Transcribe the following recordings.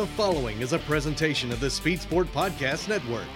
The following is a presentation of the Speed Sport Podcast Network.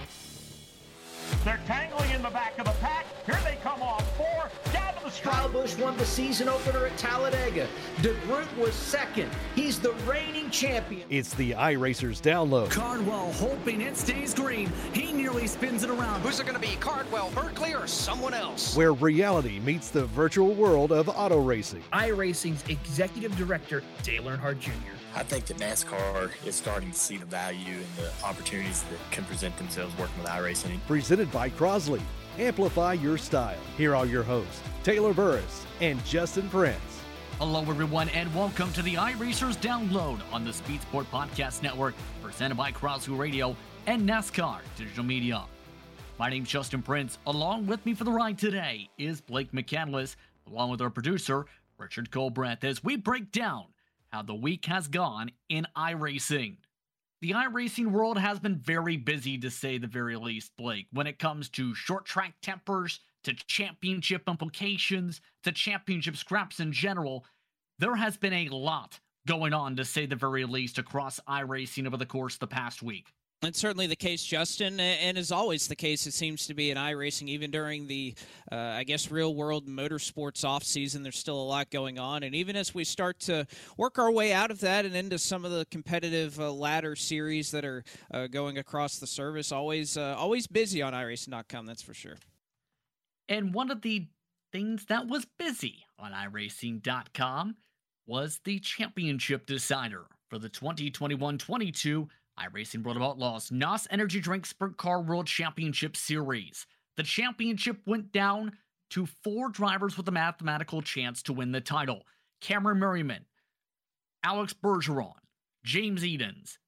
They're tangling in the back of the pack. Here they come off four, down to the stripe. Kyle Busch won the season opener at Talladega. DeGroot was second. He's the reigning champion. It's the iRacers download. Cardwell hoping it stays green. He nearly spins it around. Who's it going to be, Cardwell, Berkeley, or someone else? Where reality meets the virtual world of auto racing. iRacing's executive director, Dale Earnhardt Jr. I think that NASCAR is starting to see the value and the opportunities that can present themselves working with iRacing. Presented by Crosley. Amplify your style. Here are your hosts, Taylor Burris and Justin Prince. Hello, everyone, and welcome to the iRacers Download on the Speed Sport Podcast Network, presented by Crosley Radio and NASCAR Digital Media. My name's Justin Prince. Along with me for the ride today is Blake McCandless, along with our producer, Richard Colbreth, as we break down how the week has gone in iRacing. The iRacing world has been very busy to say the very least, Blake, when it comes to short track tempers, to championship implications, to championship scraps in general. There has been a lot going on, to say the very least, across iRacing over the course of the past week. It's certainly the case, Justin, and as always the case, it seems to be in iRacing, even during the, uh, I guess, real world motorsports off season. There's still a lot going on, and even as we start to work our way out of that and into some of the competitive uh, ladder series that are uh, going across the service, always, uh, always busy on iRacing.com. That's for sure. And one of the things that was busy on iRacing.com was the championship decider for the 2021-22 iRacing World of Outlaws NOS Energy Drink Sprint Car World Championship Series. The championship went down to four drivers with a mathematical chance to win the title Cameron Merriman, Alex Bergeron, James Edens,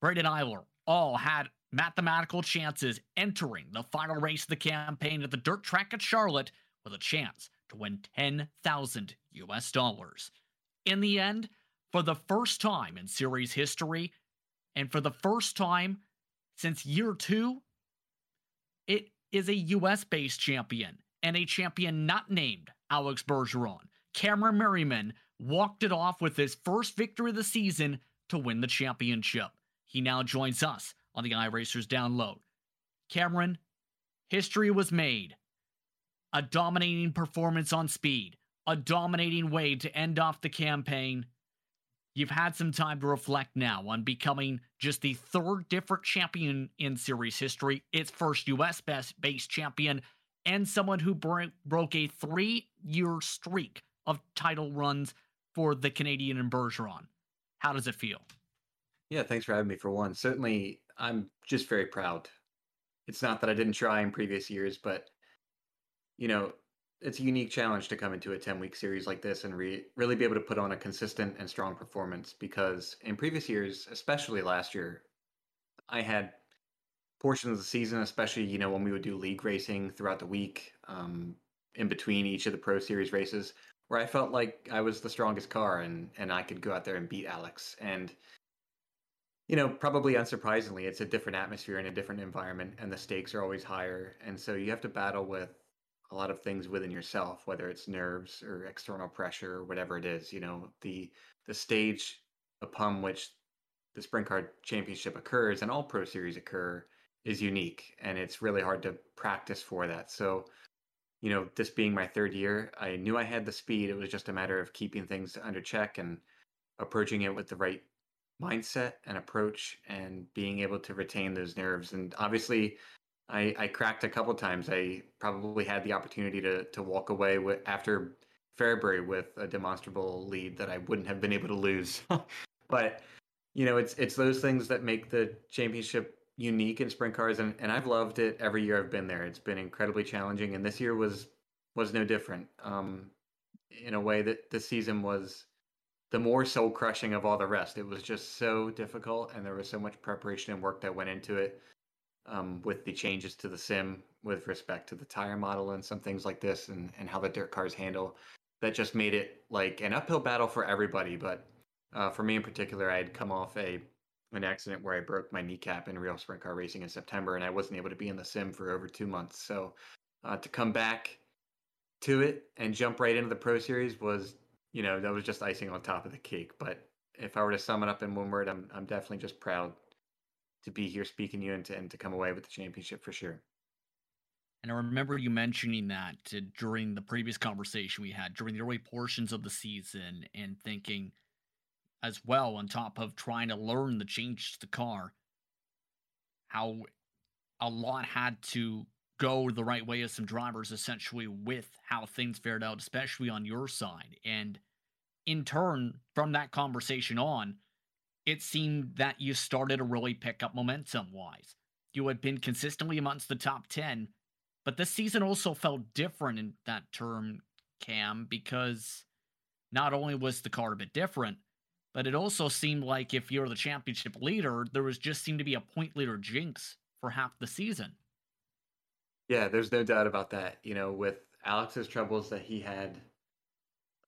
Braden Eiler all had mathematical chances entering the final race of the campaign at the dirt track at Charlotte with a chance to win 10,000 US dollars. In the end, for the first time in series history, and for the first time since year two, it is a US based champion and a champion not named Alex Bergeron. Cameron Merriman walked it off with his first victory of the season to win the championship. He now joins us on the iRacers download. Cameron, history was made. A dominating performance on speed, a dominating way to end off the campaign. You've had some time to reflect now on becoming just the third different champion in series history, its first US based champion, and someone who broke a three year streak of title runs for the Canadian and Bergeron. How does it feel? Yeah, thanks for having me for one. Certainly, I'm just very proud. It's not that I didn't try in previous years, but you know, it's a unique challenge to come into a 10 week series like this and re- really be able to put on a consistent and strong performance because in previous years, especially last year, I had portions of the season, especially, you know, when we would do league racing throughout the week, um, in between each of the pro series races, where I felt like I was the strongest car and, and I could go out there and beat Alex. And, you know, probably unsurprisingly, it's a different atmosphere and a different environment, and the stakes are always higher. And so you have to battle with a lot of things within yourself, whether it's nerves or external pressure or whatever it is. You know, the the stage upon which the sprint car championship occurs and all pro series occur is unique and it's really hard to practice for that. So, you know, this being my third year, I knew I had the speed. It was just a matter of keeping things under check and approaching it with the right mindset and approach and being able to retain those nerves. And obviously, I, I cracked a couple times. I probably had the opportunity to to walk away with after Fairbury with a demonstrable lead that I wouldn't have been able to lose. but you know, it's it's those things that make the championship unique in sprint cars, and, and I've loved it every year I've been there. It's been incredibly challenging, and this year was was no different. Um, in a way that this season was the more soul crushing of all the rest. It was just so difficult, and there was so much preparation and work that went into it um, with the changes to the sim with respect to the tire model and some things like this and, and how the dirt cars handle that just made it like an uphill battle for everybody. But uh, for me in particular i had come off a an accident where i broke my kneecap in real sprint car racing in september and i wasn't able to be in the sim for over two months. So uh, to come back to it and jump right into the pro series was you know that was just icing on top of the cake. But if I were to sum it up in one word, I'm I'm definitely just proud to be here speaking to you and to, and to come away with the championship for sure. And I remember you mentioning that during the previous conversation we had during the early portions of the season and thinking as well, on top of trying to learn the change to the car, how a lot had to go the right way as some drivers essentially with how things fared out, especially on your side. And in turn, from that conversation on, it seemed that you started to really pick up momentum wise. You had been consistently amongst the top 10, but this season also felt different in that term, Cam, because not only was the car a bit different, but it also seemed like if you're the championship leader, there was just seemed to be a point leader jinx for half the season. Yeah, there's no doubt about that. You know, with Alex's troubles that he had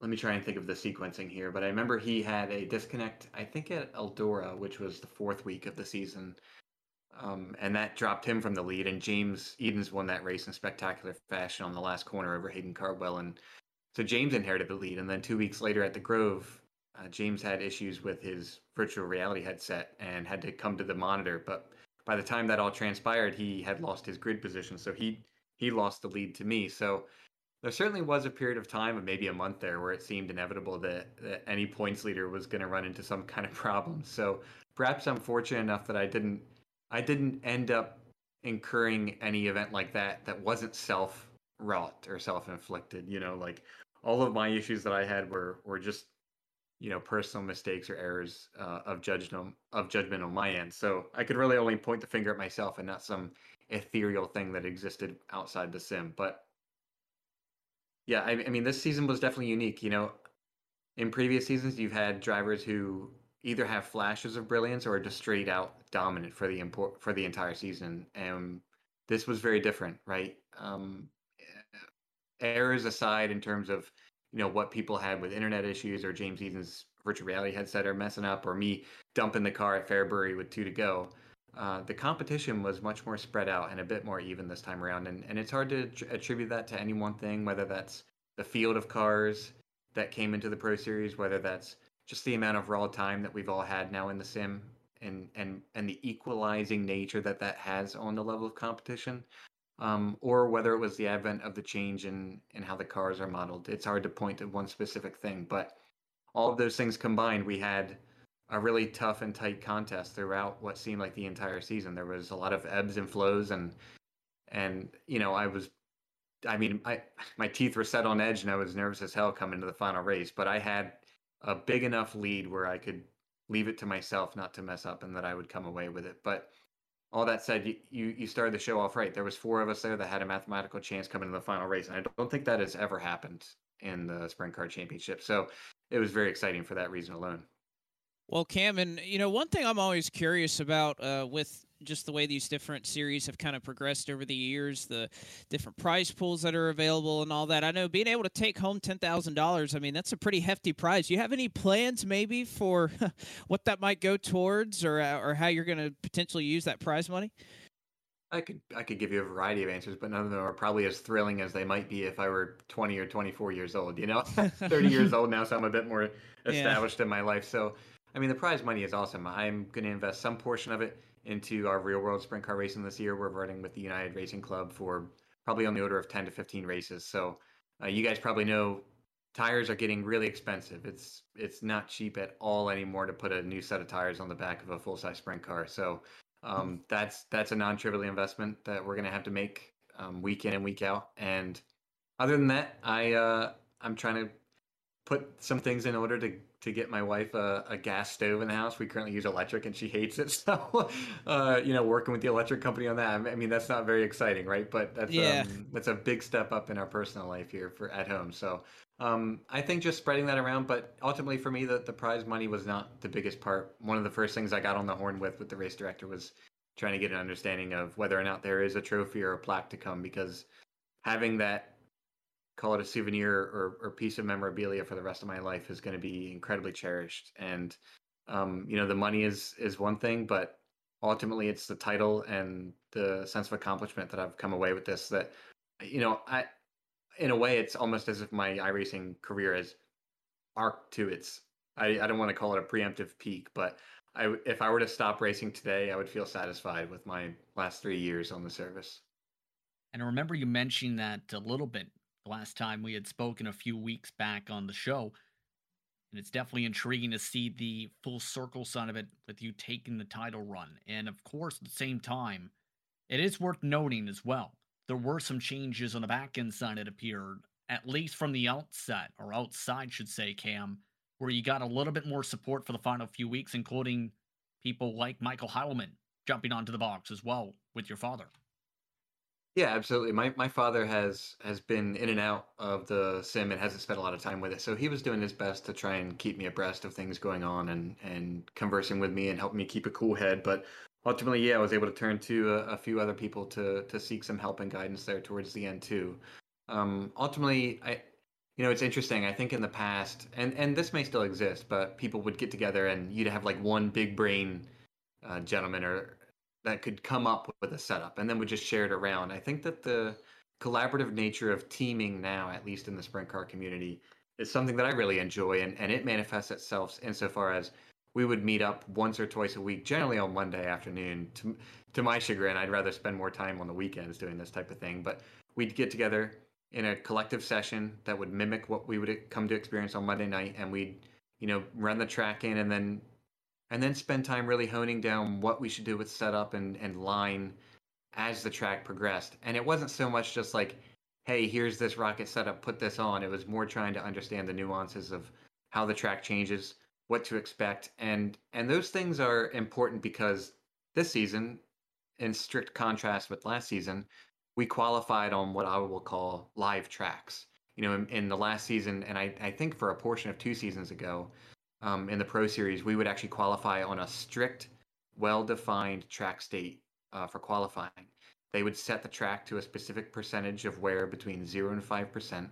let me try and think of the sequencing here, but I remember he had a disconnect, I think at Eldora, which was the fourth week of the season. Um, and that dropped him from the lead. And James Edens won that race in spectacular fashion on the last corner over Hayden Cardwell. And so James inherited the lead. And then two weeks later at the Grove, uh, James had issues with his virtual reality headset and had to come to the monitor. But by the time that all transpired, he had lost his grid position. So he he lost the lead to me. So there certainly was a period of time of maybe a month there where it seemed inevitable that, that any points leader was going to run into some kind of problem. So perhaps I'm fortunate enough that I didn't I didn't end up incurring any event like that that wasn't self wrought or self inflicted. You know, like all of my issues that I had were were just you know personal mistakes or errors uh, of judgment of judgment on my end. So I could really only point the finger at myself and not some ethereal thing that existed outside the sim. But yeah, I, I mean, this season was definitely unique. You know, in previous seasons, you've had drivers who either have flashes of brilliance or are just straight out dominant for the import for the entire season. And this was very different, right? Um, errors aside, in terms of you know what people had with internet issues or James Edens' virtual reality headset are messing up, or me dumping the car at Fairbury with two to go. Uh, the competition was much more spread out and a bit more even this time around. And, and it's hard to attribute that to any one thing, whether that's the field of cars that came into the Pro Series, whether that's just the amount of raw time that we've all had now in the sim and, and, and the equalizing nature that that has on the level of competition, um, or whether it was the advent of the change in, in how the cars are modeled. It's hard to point to one specific thing, but all of those things combined, we had – a really tough and tight contest throughout what seemed like the entire season. There was a lot of ebbs and flows, and and you know I was, I mean, I my teeth were set on edge, and I was nervous as hell coming to the final race. But I had a big enough lead where I could leave it to myself not to mess up, and that I would come away with it. But all that said, you, you, you started the show off right. There was four of us there that had a mathematical chance coming to the final race, and I don't think that has ever happened in the Sprint Car Championship. So it was very exciting for that reason alone. Well, Cam, and you know, one thing I'm always curious about uh, with just the way these different series have kind of progressed over the years, the different prize pools that are available, and all that. I know being able to take home ten thousand dollars. I mean, that's a pretty hefty prize. Do you have any plans, maybe, for what that might go towards, or uh, or how you're going to potentially use that prize money? I could I could give you a variety of answers, but none of them are probably as thrilling as they might be if I were 20 or 24 years old. You know, 30 years old now, so I'm a bit more established yeah. in my life. So I mean, the prize money is awesome. I'm going to invest some portion of it into our real world sprint car racing this year. We're running with the United Racing Club for probably on the order of 10 to 15 races. So uh, you guys probably know tires are getting really expensive. It's it's not cheap at all anymore to put a new set of tires on the back of a full size sprint car. So um, that's that's a non trivial investment that we're going to have to make um, week in and week out. And other than that, I uh, I'm trying to put some things in order to to get my wife a, a, gas stove in the house. We currently use electric, and she hates it. So, uh, you know, working with the electric company on that, I mean, that's not very exciting, right? But that's yeah. um, that's a big step up in our personal life here for at home. So, um, I think just spreading that around. But ultimately, for me, the the prize money was not the biggest part. One of the first things I got on the horn with with the race director was trying to get an understanding of whether or not there is a trophy or a plaque to come because having that call it a souvenir or, or piece of memorabilia for the rest of my life is going to be incredibly cherished. And um, you know, the money is is one thing, but ultimately it's the title and the sense of accomplishment that I've come away with this. That you know, I in a way, it's almost as if my iRacing career has arced to its I, I don't want to call it a preemptive peak, but I, if I were to stop racing today, I would feel satisfied with my last three years on the service. And I remember you mentioned that a little bit the last time we had spoken a few weeks back on the show. And it's definitely intriguing to see the full circle side of it with you taking the title run. And of course, at the same time, it is worth noting as well. There were some changes on the back end side, it appeared, at least from the outset, or outside, should say, Cam, where you got a little bit more support for the final few weeks, including people like Michael Heilman jumping onto the box as well with your father. Yeah, absolutely. My my father has has been in and out of the sim and hasn't spent a lot of time with it. So he was doing his best to try and keep me abreast of things going on and and conversing with me and helping me keep a cool head. But ultimately, yeah, I was able to turn to a, a few other people to to seek some help and guidance there towards the end too. Um, ultimately, I you know it's interesting. I think in the past, and and this may still exist, but people would get together and you'd have like one big brain uh, gentleman or that could come up with a setup and then would just share it around. I think that the collaborative nature of teaming now, at least in the sprint car community, is something that I really enjoy and, and it manifests itself insofar as we would meet up once or twice a week, generally on Monday afternoon. To, to my chagrin, I'd rather spend more time on the weekends doing this type of thing. But we'd get together in a collective session that would mimic what we would come to experience on Monday night, and we'd, you know, run the track in and then and then spend time really honing down what we should do with setup and, and line as the track progressed. And it wasn't so much just like, hey, here's this rocket setup, put this on. It was more trying to understand the nuances of how the track changes, what to expect. And and those things are important because this season, in strict contrast with last season, we qualified on what I will call live tracks. You know, in, in the last season, and I, I think for a portion of two seasons ago, um, in the Pro Series, we would actually qualify on a strict, well-defined track state uh, for qualifying. They would set the track to a specific percentage of wear between zero and five percent.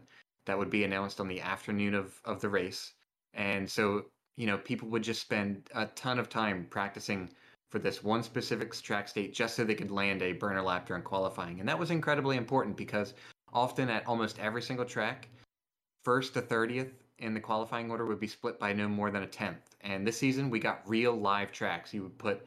That would be announced on the afternoon of of the race, and so you know people would just spend a ton of time practicing for this one specific track state just so they could land a burner lap during qualifying, and that was incredibly important because often at almost every single track, first to thirtieth in the qualifying order would be split by no more than a tenth. And this season, we got real live tracks. You would put,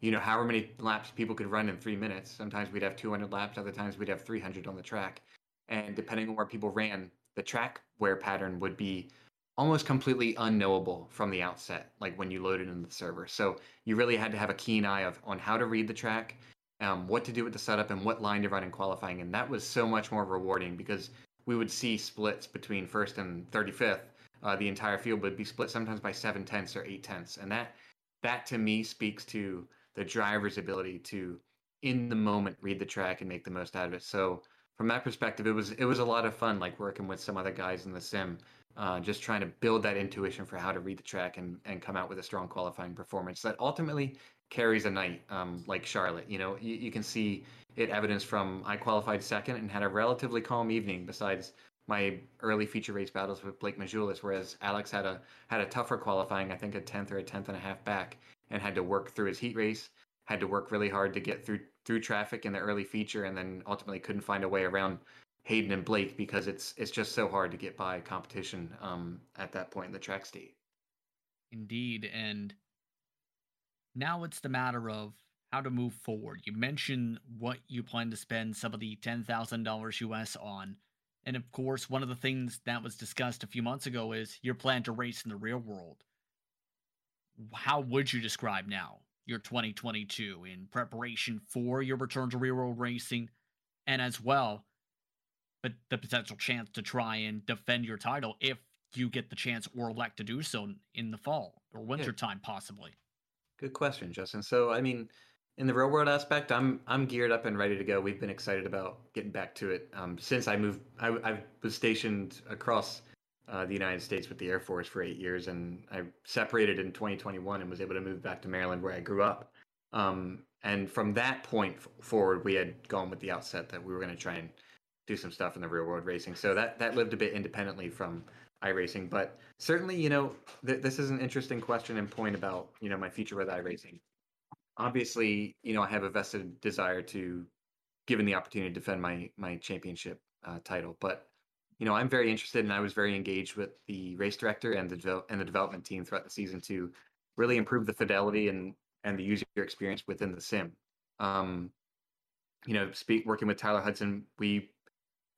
you know, however many laps people could run in three minutes. Sometimes we'd have 200 laps, other times we'd have 300 on the track. And depending on where people ran, the track wear pattern would be almost completely unknowable from the outset, like when you loaded into the server. So you really had to have a keen eye of on how to read the track, um, what to do with the setup, and what line to run in qualifying. And that was so much more rewarding because we would see splits between first and 35th uh, the entire field would be split sometimes by seven tenths or eight tenths, and that that to me speaks to the driver's ability to in the moment read the track and make the most out of it. So from that perspective, it was it was a lot of fun, like working with some other guys in the sim, uh, just trying to build that intuition for how to read the track and and come out with a strong qualifying performance that ultimately carries a night. Um, like Charlotte, you know, you, you can see it evidenced from I qualified second and had a relatively calm evening. Besides my early feature race battles with Blake Majulis, whereas Alex had a had a tougher qualifying, I think a tenth or a tenth and a half back, and had to work through his heat race, had to work really hard to get through through traffic in the early feature, and then ultimately couldn't find a way around Hayden and Blake because it's it's just so hard to get by competition um, at that point in the track state. Indeed, and now it's the matter of how to move forward. You mentioned what you plan to spend some of the ten thousand dollars US on and of course, one of the things that was discussed a few months ago is your plan to race in the real world. How would you describe now your 2022 in preparation for your return to real world racing and as well but the potential chance to try and defend your title if you get the chance or elect to do so in the fall or winter yeah. time possibly. Good question, Justin. So I mean, in the real world aspect, I'm I'm geared up and ready to go. We've been excited about getting back to it um, since I moved. I, I was stationed across uh, the United States with the Air Force for eight years, and I separated in 2021 and was able to move back to Maryland where I grew up. Um, and from that point forward, we had gone with the outset that we were going to try and do some stuff in the real world racing. So that that lived a bit independently from iRacing, but certainly, you know, th- this is an interesting question and point about you know my future with iRacing obviously, you know, I have a vested desire to, given the opportunity to defend my my championship uh, title. But you know, I'm very interested and I was very engaged with the race director and the and the development team throughout the season to really improve the fidelity and and the user experience within the sim. Um, you know, speak working with Tyler Hudson, we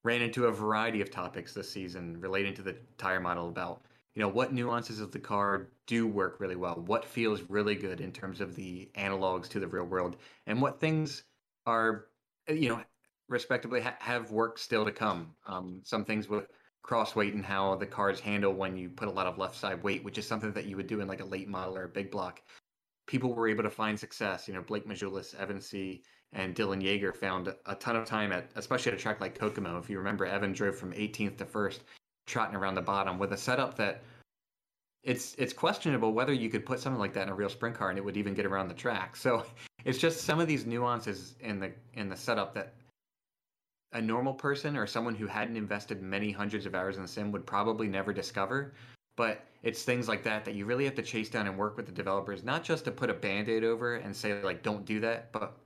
ran into a variety of topics this season relating to the tire model about you know what nuances of the car do work really well what feels really good in terms of the analogs to the real world and what things are you know respectively ha- have work still to come um, some things with cross weight and how the cars handle when you put a lot of left side weight which is something that you would do in like a late model or a big block people were able to find success you know blake majulis evan c and Dylan Yeager found a ton of time at, especially at a track like Kokomo. If you remember, Evan drove from 18th to first, trotting around the bottom with a setup that it's it's questionable whether you could put something like that in a real sprint car and it would even get around the track. So it's just some of these nuances in the in the setup that a normal person or someone who hadn't invested many hundreds of hours in the sim would probably never discover. But it's things like that that you really have to chase down and work with the developers, not just to put a band-aid over and say like don't do that, but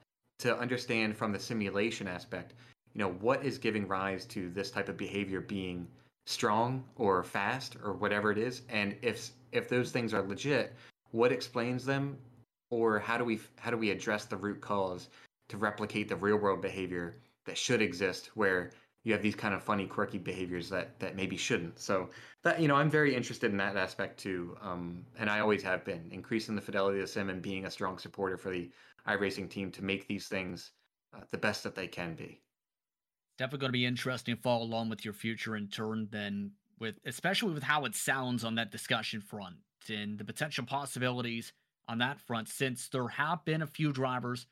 to understand from the simulation aspect, you know, what is giving rise to this type of behavior being strong or fast or whatever it is, and if if those things are legit, what explains them, or how do we how do we address the root cause to replicate the real world behavior that should exist where you have these kind of funny quirky behaviors that that maybe shouldn't so that you know i'm very interested in that aspect too um, and i always have been increasing the fidelity of the sim and being a strong supporter for the iRacing team to make these things uh, the best that they can be. Definitely going to be interesting to follow along with your future in turn, then, with especially with how it sounds on that discussion front and the potential possibilities on that front, since there have been a few drivers,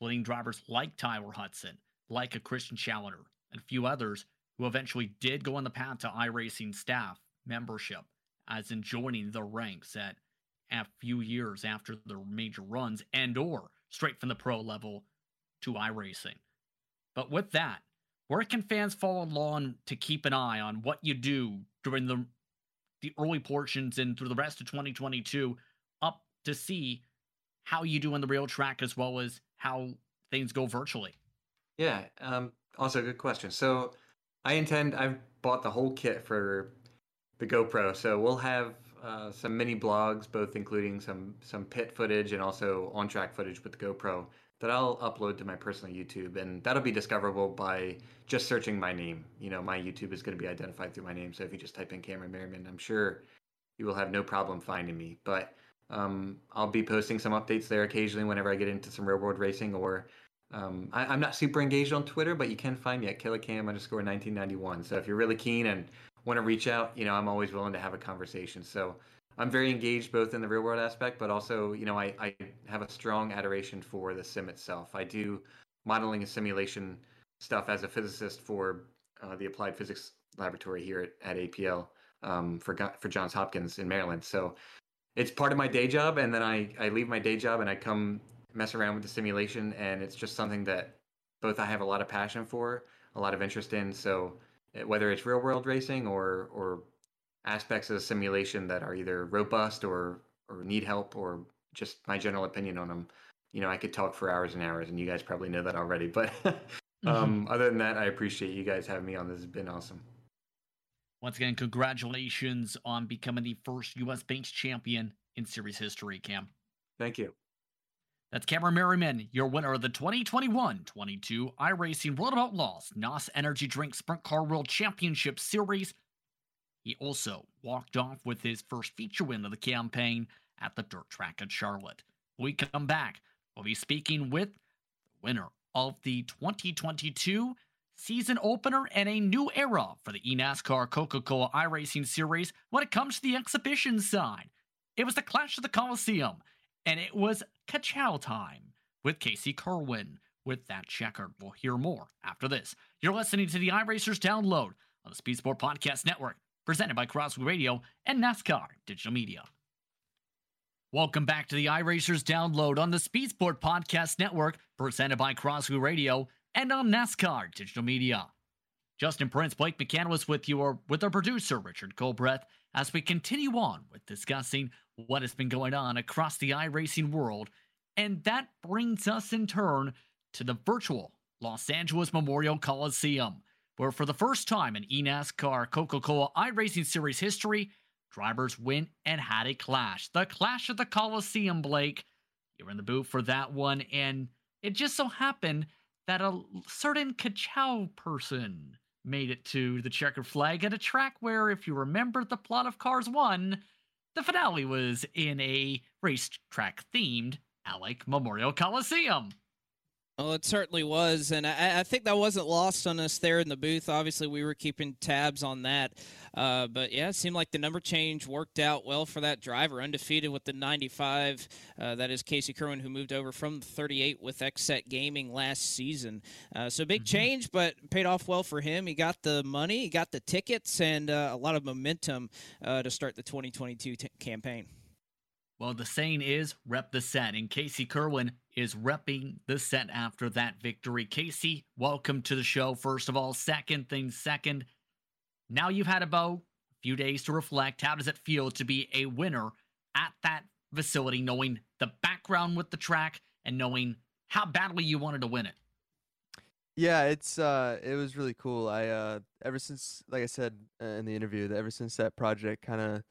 including drivers like Tyler Hudson, like a Christian Challenger, and a few others who eventually did go on the path to iRacing staff membership, as in joining the ranks at a few years after their major runs and or straight from the pro level to iRacing. But with that, where can fans follow along to keep an eye on what you do during the the early portions and through the rest of 2022 up to see how you do on the real track as well as how things go virtually? Yeah, um, also a good question. So I intend I've bought the whole kit for the GoPro, so we'll have uh, some mini blogs, both including some some pit footage and also on track footage with the GoPro that I'll upload to my personal YouTube, and that'll be discoverable by just searching my name. You know, my YouTube is going to be identified through my name, so if you just type in Cameron Merriman, I'm sure you will have no problem finding me. But um, I'll be posting some updates there occasionally whenever I get into some real world racing, or um, I, am not super engaged on Twitter, but you can find me at killercam underscore 1991. So if you're really keen and want to reach out, you know, I'm always willing to have a conversation. So I'm very engaged both in the real world aspect, but also, you know, I, I have a strong adoration for the sim itself. I do modeling and simulation stuff as a physicist for uh, the Applied Physics Laboratory here at, at APL um, for for Johns Hopkins in Maryland. So it's part of my day job, and then I I leave my day job and I come mess around with the simulation, and it's just something that both I have a lot of passion for, a lot of interest in. So Eh, whether it's real world racing or or aspects of the simulation that are either robust or or need help or just my general opinion on them you know i could talk for hours and hours and you guys probably know that already but mm-hmm. um, other than that i appreciate you guys having me on this has been awesome once again congratulations on becoming the first us based champion in series history cam thank you that's Cameron Merriman, your winner of the 2021-22 iRacing World of Outlaws NOS Energy Drink Sprint Car World Championship Series. He also walked off with his first feature win of the campaign at the dirt track at Charlotte. When we come back, we'll be speaking with the winner of the 2022 season opener and a new era for the eNASCAR Coca-Cola iRacing Series when it comes to the exhibition side. It was the Clash of the Coliseum and it was Kachow time with Casey Kirwan with that checkered. We'll hear more after this. You're listening to the iRacers download on the Speed Sport Podcast Network, presented by Crosley Radio and NASCAR Digital Media. Welcome back to the iRacers download on the Speed Sport Podcast Network, presented by Crosley Radio and on NASCAR Digital Media. Justin Prince, Blake McCandless with you, or with our producer, Richard Colbreth, as we continue on with discussing what has been going on across the iRacing world. And that brings us in turn to the virtual Los Angeles Memorial Coliseum, where for the first time in eNASCAR Coca Cola iRacing Series history, drivers went and had a clash. The Clash of the Coliseum, Blake. You were in the booth for that one, and it just so happened that a certain Kachow person made it to the checkered flag at a track where, if you remember the plot of Cars 1, the finale was in a racetrack themed LA Memorial Coliseum. Well, it certainly was, and I, I, think that wasn't lost on us there in the booth. Obviously, we were keeping tabs on that, uh, but yeah, it seemed like the number change worked out well for that driver, undefeated with the 95. Uh, that is Casey Kirwan, who moved over from 38 with XSET Gaming last season. Uh, so big mm-hmm. change, but paid off well for him. He got the money, he got the tickets, and uh, a lot of momentum uh, to start the 2022 t- campaign. Well, the saying is rep the set, and Casey Kirwan is repping the set after that victory. Casey, welcome to the show. First of all, second thing second, now you've had about a few days to reflect. How does it feel to be a winner at that facility, knowing the background with the track and knowing how badly you wanted to win it? Yeah, it's uh, it was really cool. I uh, ever since, like I said uh, in the interview, that ever since that project kind of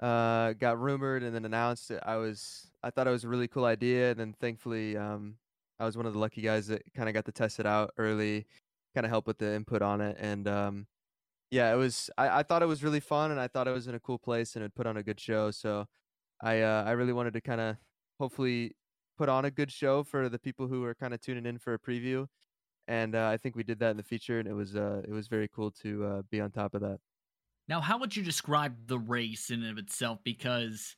uh, got rumored and then announced it. I was I thought it was a really cool idea, and then thankfully um, I was one of the lucky guys that kind of got to test it out early, kind of help with the input on it, and um, yeah, it was. I, I thought it was really fun, and I thought it was in a cool place, and it put on a good show. So I uh, I really wanted to kind of hopefully put on a good show for the people who are kind of tuning in for a preview, and uh, I think we did that in the feature, and it was uh, it was very cool to uh, be on top of that. Now, how would you describe the race in and of itself? Because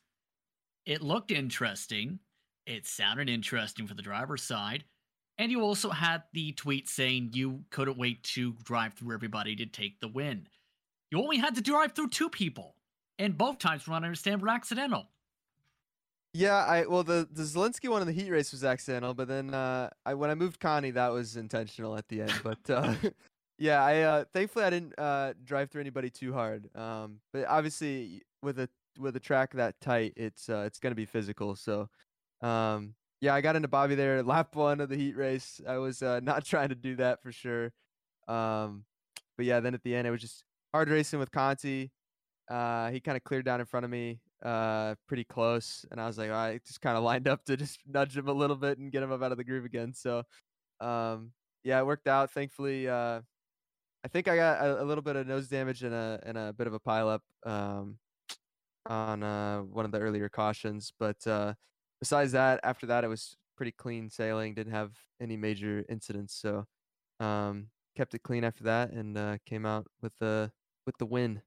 it looked interesting, it sounded interesting for the driver's side, and you also had the tweet saying you couldn't wait to drive through everybody to take the win. You only had to drive through two people, and both times, from what I understand, were accidental. Yeah, I well the the Zalenski one in the heat race was accidental, but then uh, I when I moved Conti, that was intentional at the end. But uh, Yeah, I uh, thankfully I didn't uh, drive through anybody too hard. Um, but obviously with a with a track that tight, it's uh, it's gonna be physical. So, um, yeah, I got into Bobby there lap one of the heat race. I was uh, not trying to do that for sure. Um, but yeah, then at the end it was just hard racing with Conti. Uh, he kind of cleared down in front of me, uh, pretty close, and I was like, I just kind of lined up to just nudge him a little bit and get him up out of the groove again. So, um, yeah, it worked out. Thankfully, uh, I think I got a, a, little bit of nose damage and a and a bit of a pileup um, on uh, one of the earlier cautions, but uh, besides that, after that, it was pretty clean sailing. Didn't have any major incidents, so um, kept it clean after that and uh, came out with the with the win.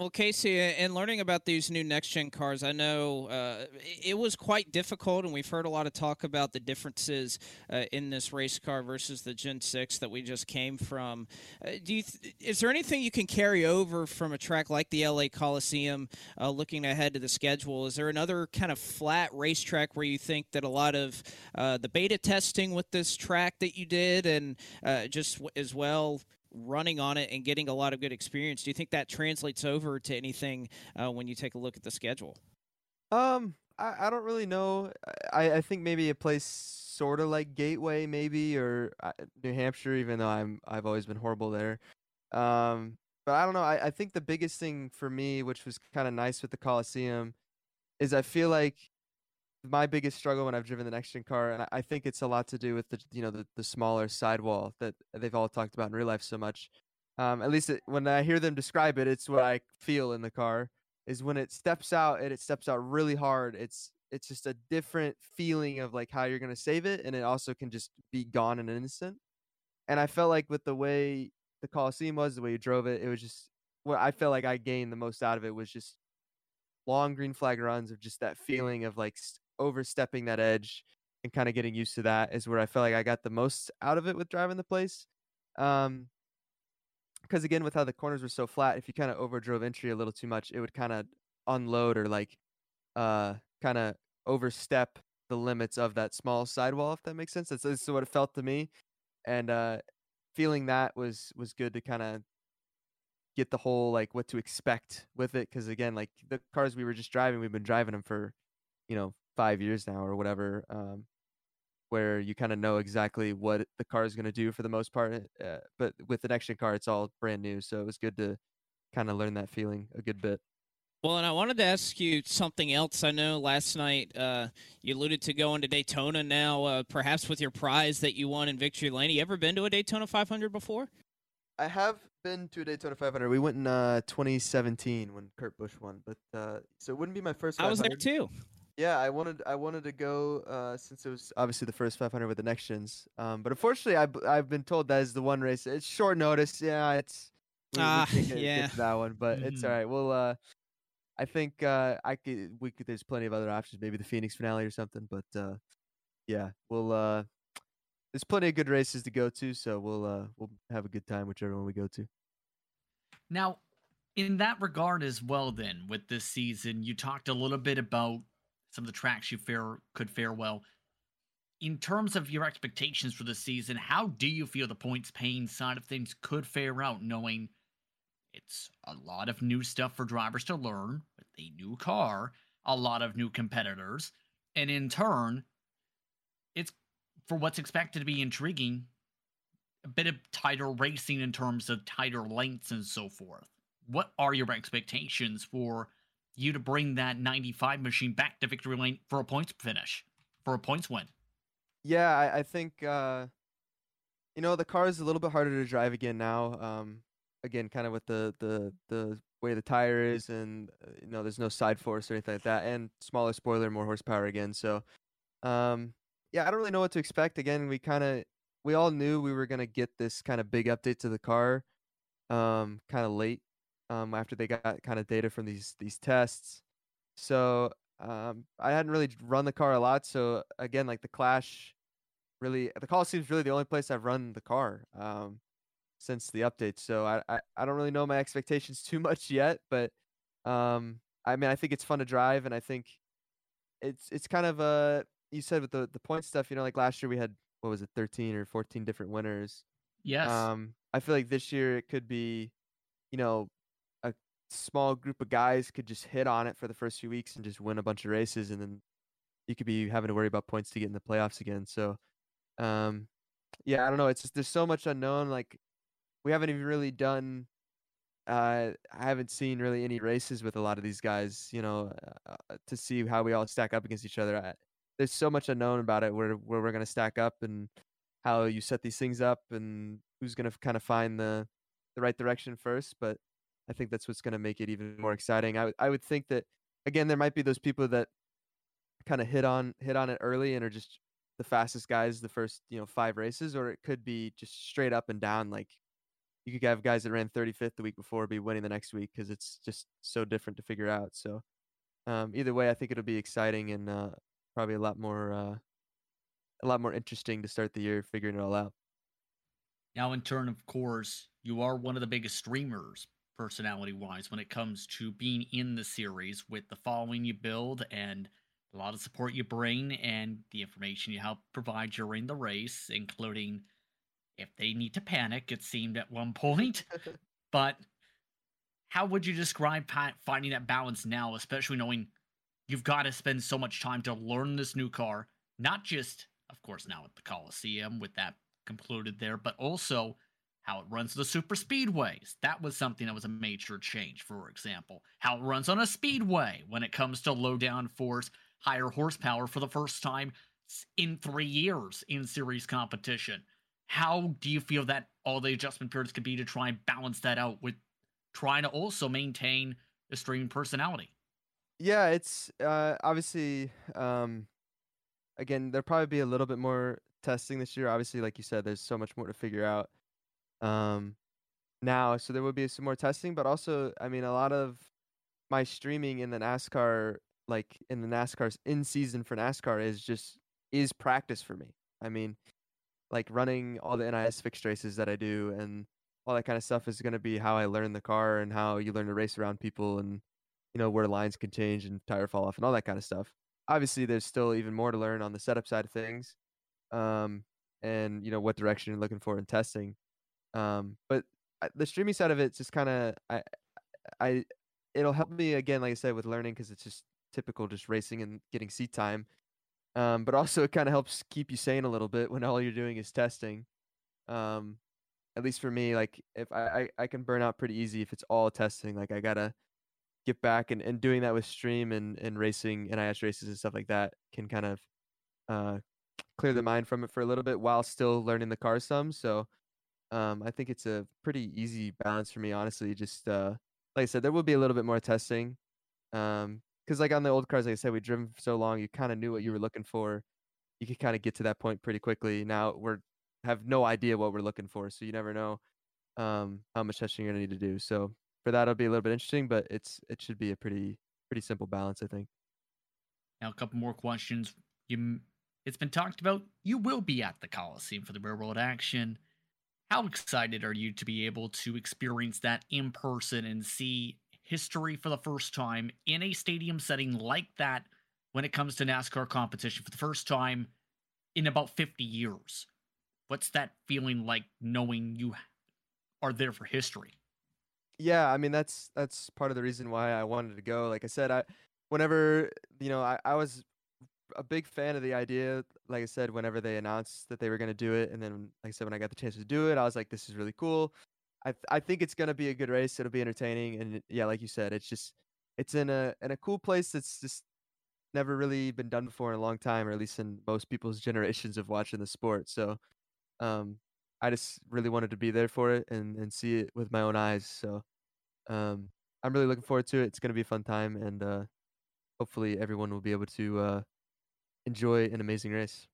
Well, Casey, in learning about these new next gen cars, I know uh, it was quite difficult, and we've heard a lot of talk about the differences uh, in this race car versus the Gen Six that we just came from. Uh, do you th- is there anything you can carry over from a track like the LA Coliseum, uh, looking ahead to the schedule? Is there another kind of flat racetrack where you think that a lot of uh, the beta testing with this track that you did, and uh, just as well running on it and getting a lot of good experience. Do you think that translates over to anything uh, when you take a look at the schedule? Um, I, I don't really know. I, I think maybe a place sort of like Gateway, maybe, or uh, New Hampshire, even though I'm I've always been horrible there. Um, but I don't know. I, I think the biggest thing for me, which was kind of nice with the Coliseum, is I feel like my biggest struggle when I've driven the next gen car, and I think it's a lot to do with the you know the, the smaller sidewall that they've all talked about in real life so much. Um, at least it, when I hear them describe it, it's what I feel in the car. Is when it steps out and it steps out really hard. It's it's just a different feeling of like how you're gonna save it, and it also can just be gone in an instant. And I felt like with the way the Coliseum was, the way you drove it, it was just what I felt like I gained the most out of it was just long green flag runs of just that feeling of like overstepping that edge and kind of getting used to that is where I felt like I got the most out of it with driving the place. Um, because again, with how the corners were so flat, if you kind of overdrove entry a little too much, it would kind of unload or like, uh, kind of overstep the limits of that small sidewall. If that makes sense, that's, that's what it felt to me, and uh, feeling that was was good to kind of get the whole like what to expect with it. Because again, like the cars we were just driving, we've been driving them for, you know, five years now or whatever. Um, where you kind of know exactly what the car is going to do for the most part. Uh, but with the next gen car, it's all brand new, so it was good to kind of learn that feeling a good bit. Well, and I wanted to ask you something else. I know last night uh, you alluded to going to Daytona now, uh, perhaps with your prize that you won in Victory Lane. You ever been to a Daytona 500 before? I have been to a Daytona 500. We went in uh, 2017 when Kurt Busch won, but uh, so it wouldn't be my first. 500. I was there too. Yeah, I wanted I wanted to go uh, since it was obviously the first 500 with the next gens. Um, but unfortunately, I've I've been told that is the one race. It's short notice. Yeah, it's we, ah we can't yeah that one, but mm-hmm. it's all right. We'll uh, I think uh, I could we could. There's plenty of other options. Maybe the Phoenix finale or something. But uh, yeah, we'll uh, there's plenty of good races to go to, so we'll uh, we'll have a good time whichever one we go to. Now, in that regard as well, then with this season, you talked a little bit about some of the tracks you fare could fare well. In terms of your expectations for the season, how do you feel the points paying side of things could fare out, knowing it's a lot of new stuff for drivers to learn with a new car, a lot of new competitors, and in turn, it's for what's expected to be intriguing, a bit of tighter racing in terms of tighter lengths and so forth. What are your expectations for you to bring that 95 machine back to victory lane for a points finish, for a points win? Yeah, I, I think uh, you know the car is a little bit harder to drive again now. Um, again, kind of with the the the way the tire is, and uh, you know, there's no side force or anything like that, and smaller spoiler, more horsepower again. So, um, yeah, I don't really know what to expect. Again, we kind of we all knew we were gonna get this kind of big update to the car, um, kind of late, um, after they got kind of data from these these tests. So, um, I hadn't really run the car a lot. So again, like the Clash, really, the Coliseum is really the only place I've run the car. Um, since the update. So I, I, I don't really know my expectations too much yet, but um I mean I think it's fun to drive and I think it's it's kind of a you said with the the point stuff, you know, like last year we had what was it, thirteen or fourteen different winners. Yes. Um I feel like this year it could be, you know, small group of guys could just hit on it for the first few weeks and just win a bunch of races and then you could be having to worry about points to get in the playoffs again. So um yeah, I don't know. It's just there's so much unknown. Like we haven't even really done uh, I haven't seen really any races with a lot of these guys, you know, uh, uh to see how we all stack up against each other. I, there's so much unknown about it where where we're to stack up and how you set these things up and who's to kind of find the the right direction first, but I think that's what's going to make it even more exciting. I I would think that again there might be those people that kind of hit on hit on it early and are just the fastest guys the first, you know, 5 races or it could be just straight up and down like you could have guys that ran 35th the week before be winning the next week because it's just so different to figure out. So um, either way, I think it'll be exciting and uh, probably a lot more uh, a lot more interesting to start the year figuring it all out. Now, in turn, of course, you are one of the biggest streamers personality wise when it comes to being in the series with the following you build and a lot of support you bring and the information you help provide during the race, including if they need to panic, it seemed at one point. but how would you describe finding that balance now, especially knowing you've got to spend so much time to learn this new car, not just, of course, now at the Coliseum with that concluded there, but also how it runs the super speedways. That was something that was a major change, for example. How it runs on a speedway when it comes to low down force, higher horsepower for the first time in three years in series competition how do you feel that all the adjustment periods could be to try and balance that out with trying to also maintain a streaming personality? Yeah, it's uh, obviously um, again there'll probably be a little bit more testing this year. Obviously, like you said, there's so much more to figure out um, now, so there will be some more testing. But also, I mean, a lot of my streaming in the NASCAR, like in the NASCAR's in season for NASCAR, is just is practice for me. I mean, like running all the NIS fixed races that I do and all that kind of stuff is going to be how I learn the car and how you learn to race around people and you know where lines can change and tire fall off and all that kind of stuff. Obviously, there's still even more to learn on the setup side of things, um, and you know what direction you're looking for in testing. Um, but the streaming side of it's just kind of I, I, it'll help me again, like I said, with learning because it's just typical, just racing and getting seat time. Um, but also it kind of helps keep you sane a little bit when all you're doing is testing. Um, at least for me, like if I, I, I can burn out pretty easy if it's all testing. Like I gotta get back and, and doing that with stream and, and racing NIS races and stuff like that can kind of uh, clear the mind from it for a little bit while still learning the car some. So um, I think it's a pretty easy balance for me, honestly. Just uh, like I said, there will be a little bit more testing. Um, because like on the old cars, like I said, we driven for so long, you kind of knew what you were looking for. You could kind of get to that point pretty quickly. Now we're have no idea what we're looking for, so you never know um, how much testing you're gonna need to do. So for that, it'll be a little bit interesting, but it's it should be a pretty pretty simple balance, I think. Now, a couple more questions. You, it's been talked about. You will be at the Coliseum for the real world action. How excited are you to be able to experience that in person and see history for the first time in a stadium setting like that when it comes to NASCAR competition for the first time in about 50 years? What's that feeling like knowing you are there for history? Yeah, I mean that's that's part of the reason why I wanted to go. Like I said, I whenever you know I, I was a big fan of the idea. Like I said, whenever they announced that they were going to do it, and then like I said, when I got the chance to do it, I was like, this is really cool. I I think it's going to be a good race. It'll be entertaining, and yeah, like you said, it's just it's in a in a cool place that's just never really been done before in a long time, or at least in most people's generations of watching the sport. So, um, I just really wanted to be there for it and and see it with my own eyes. So, um, I'm really looking forward to it. It's going to be a fun time, and uh, hopefully everyone will be able to uh, enjoy an amazing race.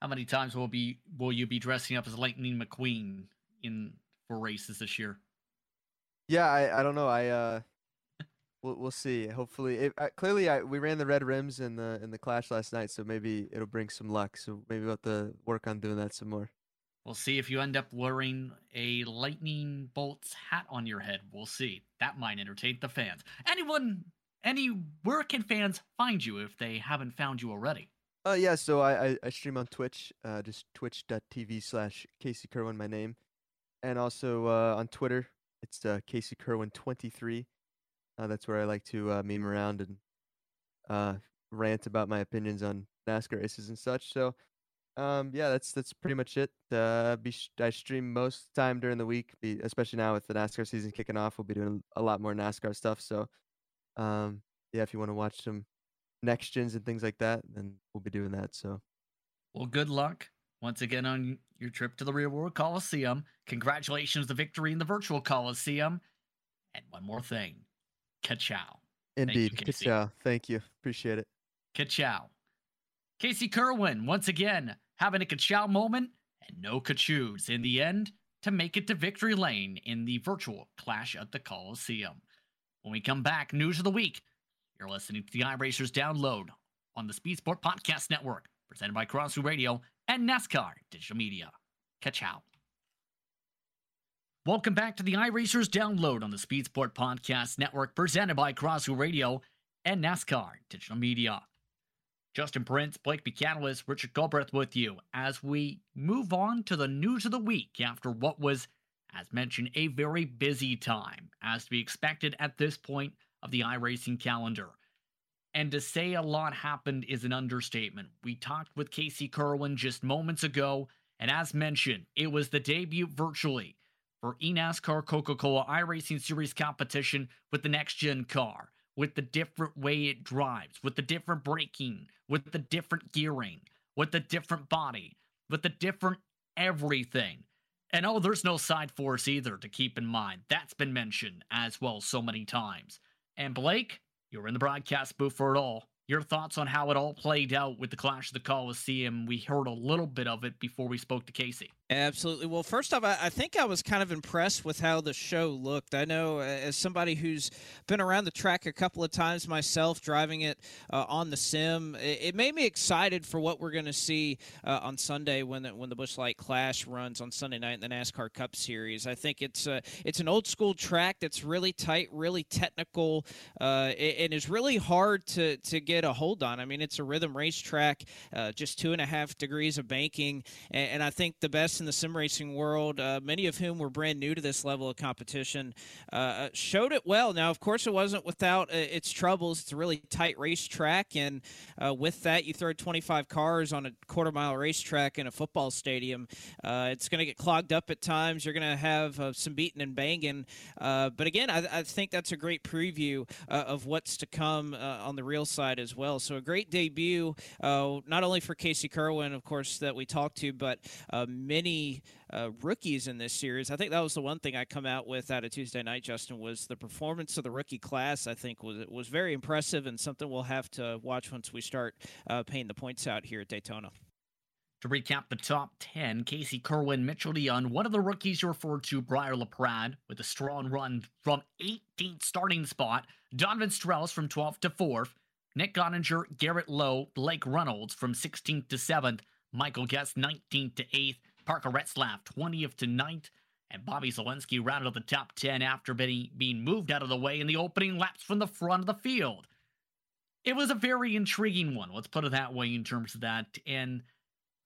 How many times will be will you be dressing up as Lightning McQueen in for races this year? Yeah, I, I don't know. I uh, we'll we'll see. Hopefully, it, uh, clearly, I we ran the red rims in the in the clash last night, so maybe it'll bring some luck. So maybe we'll have to work on doing that some more. We'll see if you end up wearing a lightning bolts hat on your head. We'll see. That might entertain the fans. Anyone, any where can fans find you if they haven't found you already? Uh, yeah. So I I, I stream on Twitch, uh, just twitch.tv slash Casey Kirwan, my name, and also uh, on Twitter, it's uh, Casey Kirwan twenty three. Uh, that's where I like to uh, meme around and uh, rant about my opinions on NASCAR races and such. So um, yeah, that's that's pretty much it. Uh, be I stream most time during the week, be, especially now with the NASCAR season kicking off. We'll be doing a lot more NASCAR stuff. So, um, yeah, if you want to watch some next gens and things like that, then we'll be doing that. So, well, good luck once again on your trip to the Real World Coliseum. Congratulations, the victory in the virtual Coliseum. And one more thing, ka-chow. Indeed, ka-chow. Thank you. Appreciate it. Ka-chow. Casey Kirwan, once again, having a ka-chow moment and no ka-choos in the end to make it to victory lane in the virtual Clash at the Coliseum. When we come back, news of the week. You're listening to the iRacers download on the Speed Sport Podcast Network, presented by Crosley Radio and NASCAR Digital Media. Ka-chow. Welcome back to the iRacers download on the Speed Sport Podcast Network, presented by Crosley Radio and NASCAR Digital Media. Justin Prince, Blake Buchanan, Richard Galbraith with you as we move on to the news of the week after what was, as mentioned, a very busy time, as to be expected at this point of the iRacing calendar. And to say a lot happened is an understatement. We talked with Casey Kirwan just moments ago, and as mentioned, it was the debut virtually for eNASCAR Coca Cola iRacing Series competition with the next gen car with the different way it drives, with the different braking, with the different gearing, with the different body, with the different everything. And oh, there's no side force either to keep in mind. That's been mentioned as well so many times. And Blake, you're in the broadcast booth for it all. Your thoughts on how it all played out with the Clash of the Coliseum? We heard a little bit of it before we spoke to Casey. Absolutely. Well, first off, I think I was kind of impressed with how the show looked. I know, as somebody who's been around the track a couple of times myself, driving it uh, on the sim, it made me excited for what we're going to see uh, on Sunday when the, when the Busch Light Clash runs on Sunday night in the NASCAR Cup Series. I think it's uh, it's an old school track that's really tight, really technical, uh, and is really hard to to get get a hold on. I mean, it's a rhythm racetrack, uh, just two and a half degrees of banking, and, and I think the best in the sim racing world, uh, many of whom were brand new to this level of competition, uh, uh, showed it well. Now, of course, it wasn't without uh, its troubles. It's a really tight racetrack, and with that, you throw 25 cars on a quarter mile racetrack in a football stadium. it's going to get clogged up at times. You're going to have some beating and banging. but again, I, I, think that's a great preview of what's to come on the real side as well. So a great debut, not only for Casey Kirwan, of course, that we talked to, but many uh, rookies in this series. I think that was the one thing I come out with out of Tuesday night, Justin, was the performance of the rookie class. I think was was very impressive and something we'll have to watch once we start uh, paying the points out here at Daytona. To recap the top 10, Casey Kirwan, Mitchell DeYoung, one of the rookies you referred to, Briar LaPrad, with a strong run from 18th starting spot, Donovan Strauss from 12th to 4th, Nick Ottinger, Garrett Lowe, Blake Reynolds from 16th to 7th, Michael Guest 19th to 8th, Parker Retzlaff 20th to 9th, and Bobby Zalenski rounded up the top 10 after being moved out of the way in the opening laps from the front of the field. It was a very intriguing one, let's put it that way, in terms of that. And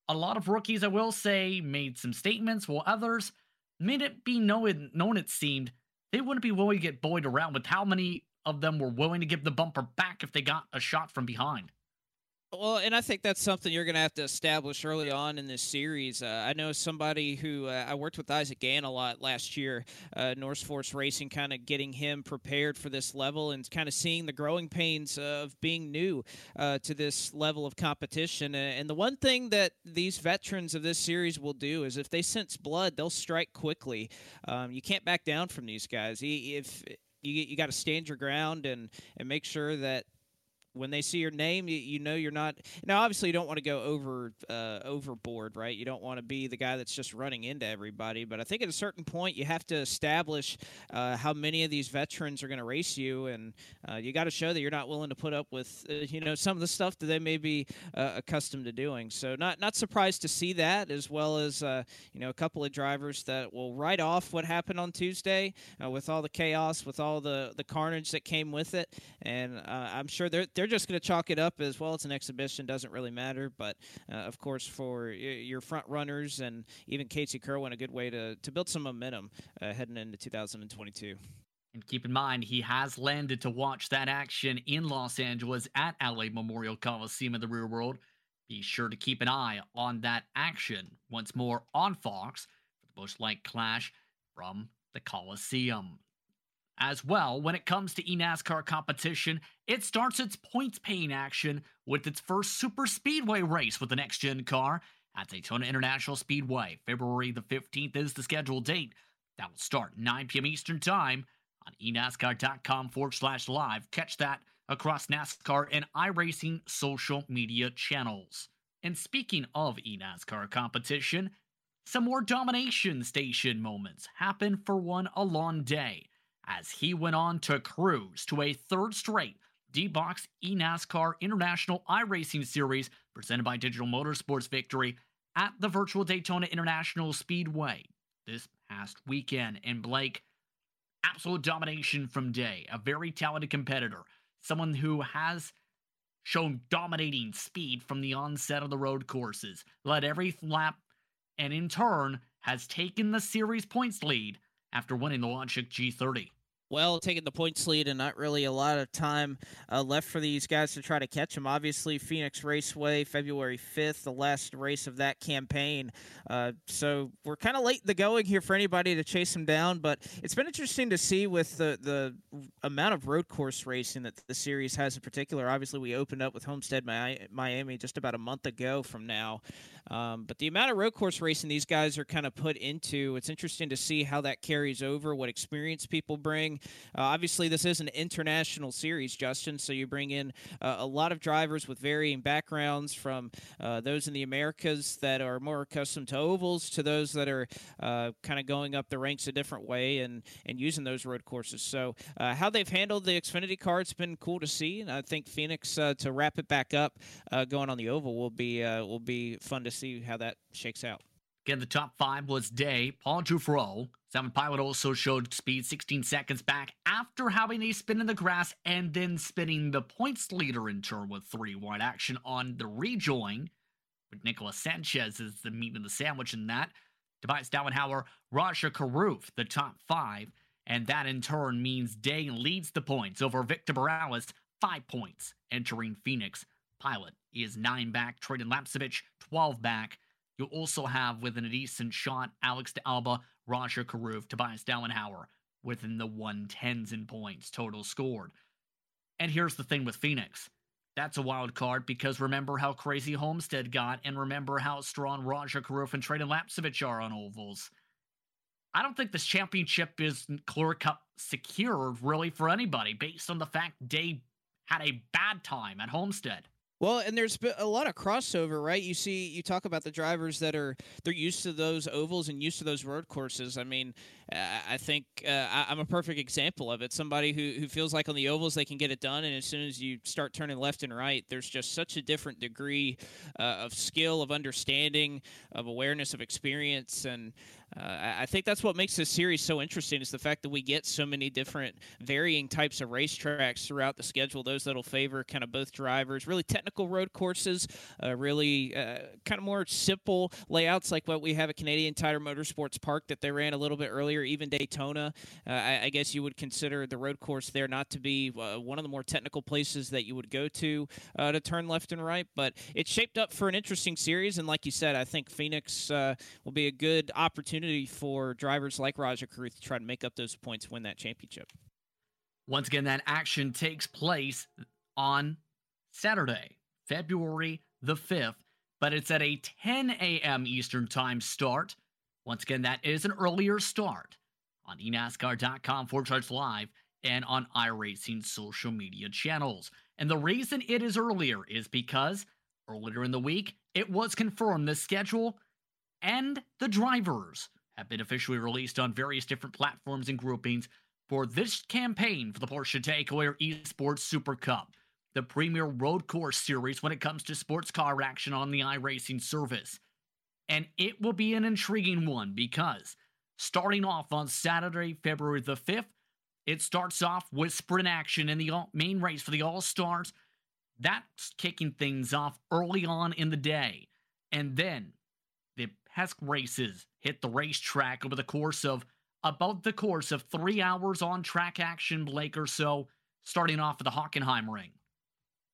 a lot of rookies, I will say, made some statements, while others made it be known, known it seemed, they wouldn't be willing to get buoyed around with how many of them were willing to give the bumper back if they got a shot from behind. Well, and I think that's something you're going to have to establish early on in this series. Uh, I know somebody who uh, I worked with Isaac Gann a lot last year, uh, Norse Force Racing, kind of getting him prepared for this level and kind of seeing the growing pains of being new uh, to this level of competition. And the one thing that these veterans of this series will do is if they sense blood, they'll strike quickly. Um, you can't back down from these guys. If you, you got to stand your ground and, and make sure that when they see your name, you, you know you're not. Now, obviously, you don't want to go over uh, overboard, right? You don't want to be the guy that's just running into everybody. But I think at a certain point, you have to establish uh, how many of these veterans are going to race you, and uh, you got to show that you're not willing to put up with, uh, you know, some of the stuff that they may be uh, accustomed to doing. So, not not surprised to see that, as well as uh, you know a couple of drivers that will write off what happened on Tuesday with all the chaos, with all the the carnage that came with it, and I'm sure they're they're they're just going to chalk it up as well. It's an exhibition, doesn't really matter. But uh, of course, for your front runners and even Casey Kirwan, a good way to, to build some momentum uh, heading into 2022. And keep in mind, he has landed to watch that action in Los Angeles at LA Memorial Coliseum in the real world. Be sure to keep an eye on that action once more on Fox for the Busch Light Clash from the Coliseum. As well, when it comes to eNASCAR competition, it starts its points paying action with its first super speedway race with the next gen car at Daytona International Speedway. February the 15th is the scheduled date. That will start 9 p.m. Eastern Time on eNASCAR.com forward slash live. Catch that across NASCAR and iRacing social media channels. And speaking of eNASCAR competition, some more domination station moments happen for one Alain Day as he went on to cruise to a third straight D-Box eNASCAR International iRacing Series presented by Digital Motorsports victory at the virtual Daytona International Speedway this past weekend. And Blake, absolute domination from Day, a very talented competitor, someone who has shown dominating speed from the onset of the road courses, led every lap, and in turn has taken the series points lead after winning the Logitech G30 well, taking the points lead and not really a lot of time uh, left for these guys to try to catch them. Obviously, Phoenix Raceway, February 5th, the last race of that campaign. Uh, so we're kind of late in the going here for anybody to chase them down, but it's been interesting to see with the, the amount of road course racing that the series has in particular. Obviously, we opened up with Homestead Miami just about a month ago from now. Um, but the amount of road course racing these guys are kind of put into, it's interesting to see how that carries over, what experience people bring. Uh, obviously, this is an international series, Justin, so you bring in uh, a lot of drivers with varying backgrounds from uh, those in the Americas that are more accustomed to ovals to those that are uh, kind of going up the ranks a different way and, and using those road courses. So, uh, how they've handled the Xfinity card's been cool to see. And I think Phoenix, uh, to wrap it back up, going on the oval will be will be fun to see how that shakes out. Again, the top five was Day, Paul Jufro. Simon Pilot also showed speed 16 seconds back after having a spin in the grass and then spinning the points leader in turn with three wide action on the rejoin. With Nicolas Sanchez is the meat of the sandwich in that. Tobias Dauenhauer, Rajah Caruth, the top five. And that in turn means Day leads the points over Victor Morales, five points, entering Phoenix. Pilot is nine back, Trayden Lapcevich, 12 back. You'll also have within a decent shot Alex de Alba, Rajah Caruth, Tobias Dauenhauer within the 110s in points total scored. And here's the thing with Phoenix. That's a wild card because remember how crazy Homestead got, and remember how strong Rajah Caruth and Trayden Lapcevich are on ovals. I don't think this championship is clear cut secure really for anybody based on the fact they had a bad time at Homestead. Well, and there's been a lot of crossover, right? You see, you talk about the drivers that are they're used to those ovals and used to those road courses. I mean, I think uh, I'm a perfect example of it. Somebody who, who feels like on the ovals they can get it done, and as soon as you start turning left and right, there's just such a different degree uh, of skill, of understanding, of awareness, of experience, and uh, I think that's what makes this series so interesting is the fact that we get so many different varying types of racetracks throughout the schedule. Those that'll favor kind of both drivers, really technical road courses, uh, really uh, kind of more simple layouts like what we have at Canadian Tire Motorsports Park that they ran a little bit earlier, even Daytona. Uh, I, I, guess you would consider the road course there not to be uh, one of the more technical places that you would go to uh, to turn left and right, but it's shaped up for an interesting series. And like you said, I think Phoenix will be a good opportunity opportunity for drivers like Rajah Caruth to try to make up those points, win that championship. Once again, that action takes place on Saturday, February the 5th, but it's at a 10 a.m. Eastern Time start. Once again, that is an earlier start on enascar.com forward slash live and on iRacing social media channels. And the reason it is earlier is because earlier in the week, it was confirmed the schedule and the drivers have been officially released on various different platforms and groupings for this campaign for the Porsche TAG Heuer Esports Super Cup, the premier road course series when it comes to sports car action on the iRacing service. And it will be an intriguing one because starting off on Saturday, February the 5th, it starts off with sprint action in the main race for the All Stars. That's kicking things off early on in the day. And then PESC races hit the racetrack over the course of about the course of three hours on track action, Blake or so, starting off at the Hockenheim ring.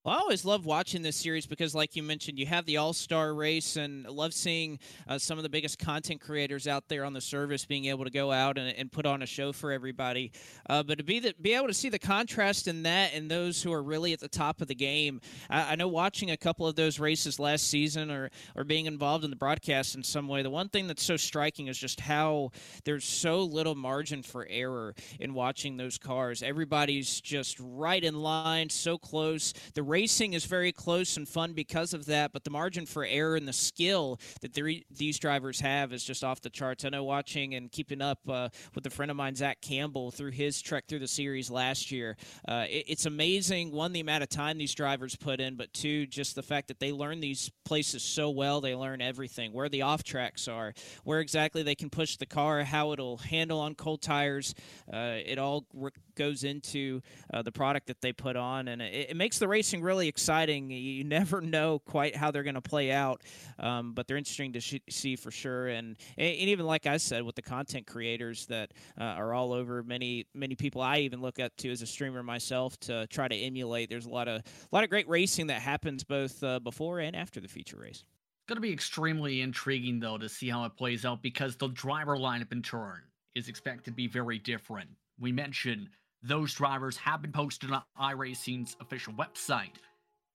Well, I always love watching this series because, like you mentioned, you have the All Star race, and I love seeing uh, some of the biggest content creators out there on the service being able to go out and, and put on a show for everybody. Uh, but to be the, be able to see the contrast in that and those who are really at the top of the game, I, I, know watching a couple of those races last season or or being involved in the broadcast in some way, the one thing that's so striking is just how there's so little margin for error in watching those cars. Everybody's just right in line, so close. The racing is very close and fun because of that, but the margin for error and the skill that these drivers have is just off the charts. I know watching and keeping up uh, with a friend of mine, Zach Campbell, through his trek through the series last year. Uh, it, it's amazing, one, the amount of time these drivers put in, but two, just the fact that they learn these places so well. They learn everything, where the off tracks are, where exactly they can push the car, how it'll handle on cold tires. Uh, it all re- goes into uh, the product that they put on, and it, it makes the racing really exciting. You never know quite how they're going to play out, um, but they're interesting to sh- see for sure. And, and even like I said, with the content creators that uh, are all over, many many people I even look up to as a streamer myself to try to emulate. There's a lot of a lot of great racing that happens both uh, before and after the feature race. It's going to be extremely intriguing though to see how it plays out because the driver lineup in turn is expected to be very different. We mentioned those drivers have been posted on iRacing's official website.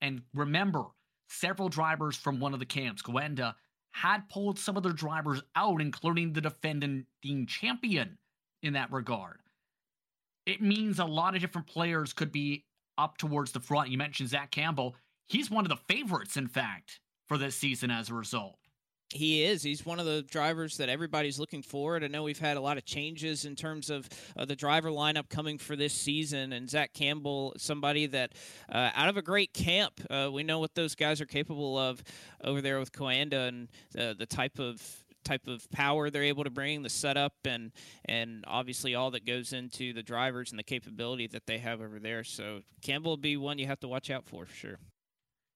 And remember, several drivers from one of the camps, Coanda, had pulled some of their drivers out, including the defending champion in that regard. It means a lot of different players could be up towards the front. You mentioned Zach Campbell. He's one of the favorites, in fact, for this season as a result. He is. He's one of the drivers that everybody's looking forward. I know we've had a lot of changes in terms of uh, the driver lineup coming for this season, and Zach Campbell, somebody that uh, out of a great camp, uh, we know what those guys are capable of over there with Coanda and the type of type of power they're able to bring, the setup, and and obviously all that goes into the drivers and the capability that they have over there. So Campbell will be one you have to watch out for for sure.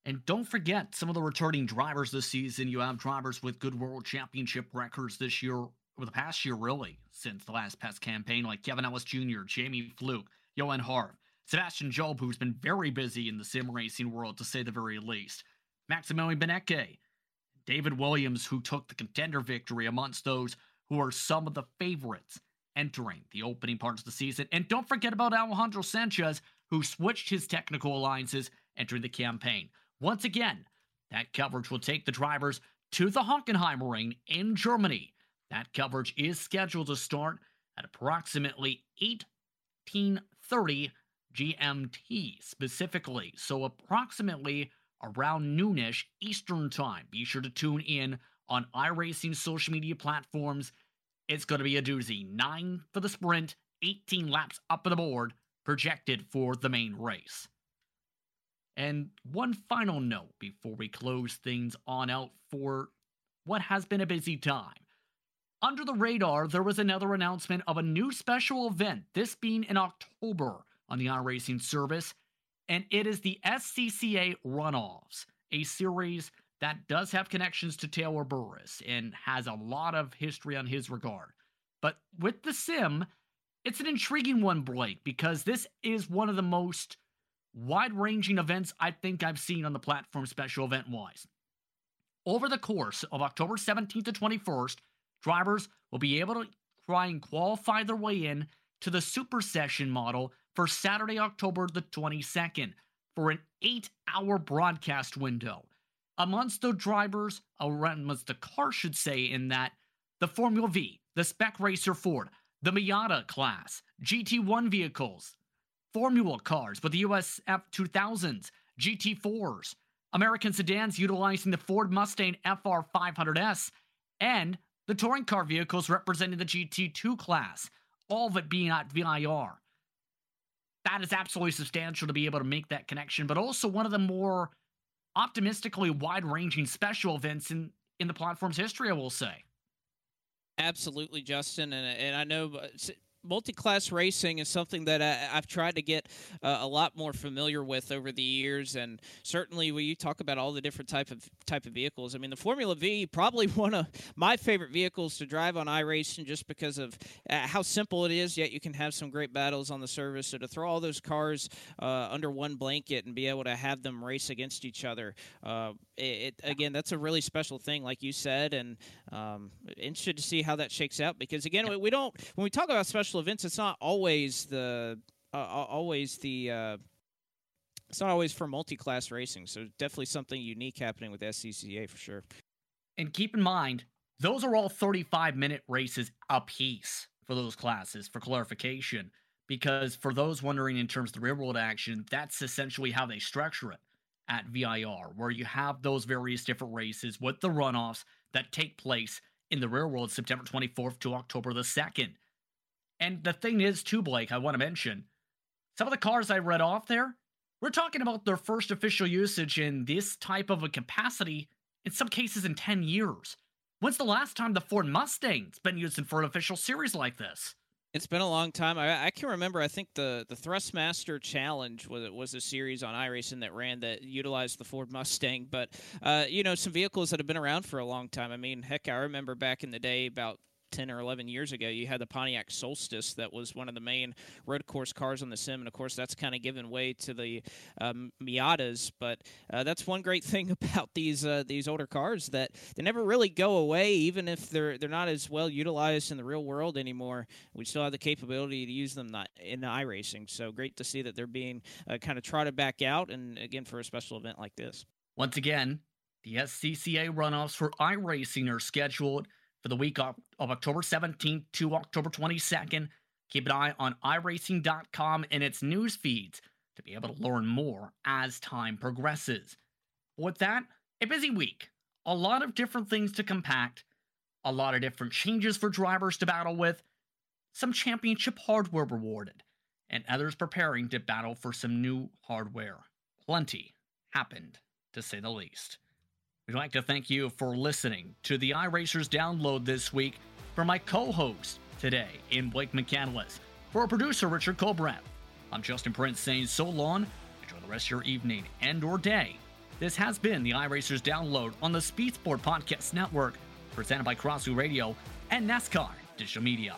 And don't forget some of the returning drivers this season. You have drivers with good world championship records this year, or the past year, really, since the last PES campaign, like Kevin Ellis Jr., Jamie Fluke, Johan Harv, Sebastian Job, who's been very busy in the sim racing world to say the very least, Maximilian Benecke, David Williams, who took the contender victory amongst those who are some of the favorites entering the opening parts of the season. And don't forget about Alejandro Sanchez, who switched his technical alliances entering the campaign. Once again, that coverage will take the drivers to the Hockenheimring in Germany. That coverage is scheduled to start at approximately 1830 GMT specifically. So approximately around noonish Eastern Time. Be sure to tune in on iRacing social media platforms. It's going to be a doozy. Nine for the sprint, 18 laps up on the board, projected for the main race. And one final note before we close things on out for what has been a busy time. Under the radar, there was another announcement of a new special event, this being in October on the iRacing service and it is the SCCA Runoffs, a series that does have connections to Taylor Burris and has a lot of history on his regard. But with the sim, it's an intriguing one, Blake, because this is one of the most wide ranging events I think I've seen on the platform, special event wise. Over the course of October 17th to 21st, drivers will be able to try and qualify their way in to the Super Session model for Saturday, October the 22nd, for an eight hour broadcast window. Amongst the drivers, amongst the car, should say, in that the Formula V, the Spec Racer Ford, the Miata class, GT1 vehicles, Formula cars with the US F2000s, GT4s, American sedans utilizing the Ford Mustang FR500S, and the touring car vehicles representing the GT2 class, all of it being at VIR that is absolutely substantial to be able to make that connection, but also one of the more optimistically wide ranging special events in, in the platform's history, I will say. Absolutely, Justin. And, and I know multi-class racing is something that I, have tried to get uh, a lot more familiar with over the years, and certainly when you talk about all the different type of type of vehicles, I mean the Formula V probably one of my favorite vehicles to drive on iRacing just because of uh, how simple it is. Yet you can have some great battles on the service. So to throw all those cars uh, under one blanket and be able to have them race against each other, uh, it, again that's a really special thing, like you said, and um, interested to see how that shakes out because again we don't when we talk about special special events, it's not always the uh, always the uh, it's not always for multi-class racing. So definitely something unique happening with SCCA for sure. And keep in mind, those are all 35 minute races apiece for those classes. For clarification, because for those wondering in terms of the real world action, that's essentially how they structure it at VIR, where you have those various different races with the runoffs that take place in the real world September 24th to October the 2nd. And the thing is, too, Blake, I want to mention some of the cars I read off there, we're talking about their first official usage in this type of a capacity, in some cases in 10 years. When's the last time the Ford Mustang's been used in for an official series like this? It's been a long time. I, I, can remember. I think the the Thrustmaster Challenge was was a series on iRacing that ran that utilized the Ford Mustang. But uh, you know, some vehicles that have been around for a long time. I mean, heck, I remember back in the day about 10 or 11 years ago, you had the Pontiac Solstice that was one of the main road course cars on the sim. And of course, that's kind of given way to the um, Miatas. But uh, that's one great thing about these uh, these older cars that they never really go away, even if they're they're not as well utilized in the real world anymore. We still have the capability to use them in iRacing. So great to see that they're being uh, kind of trotted back out. And again, for a special event like this. Once again, the SCCA runoffs for iRacing are scheduled for the week of, of October 17th to October 22nd. Keep an eye on iRacing.com and its news feeds to be able to learn more as time progresses. With that, a busy week. A lot of different things to compact, a lot of different changes for drivers to battle with, some championship hardware rewarded, and others preparing to battle for some new hardware. Plenty happened, to say the least. We'd like to thank you for listening to the iRacers download this week for my co host today in Blake McCandless. For our producer, Richard Colbrand, I'm Justin Prince saying so long. Enjoy the rest of your evening and or day. This has been the iRacers download on the Speed Sport Podcast Network, presented by Crosley Radio and NASCAR Digital Media.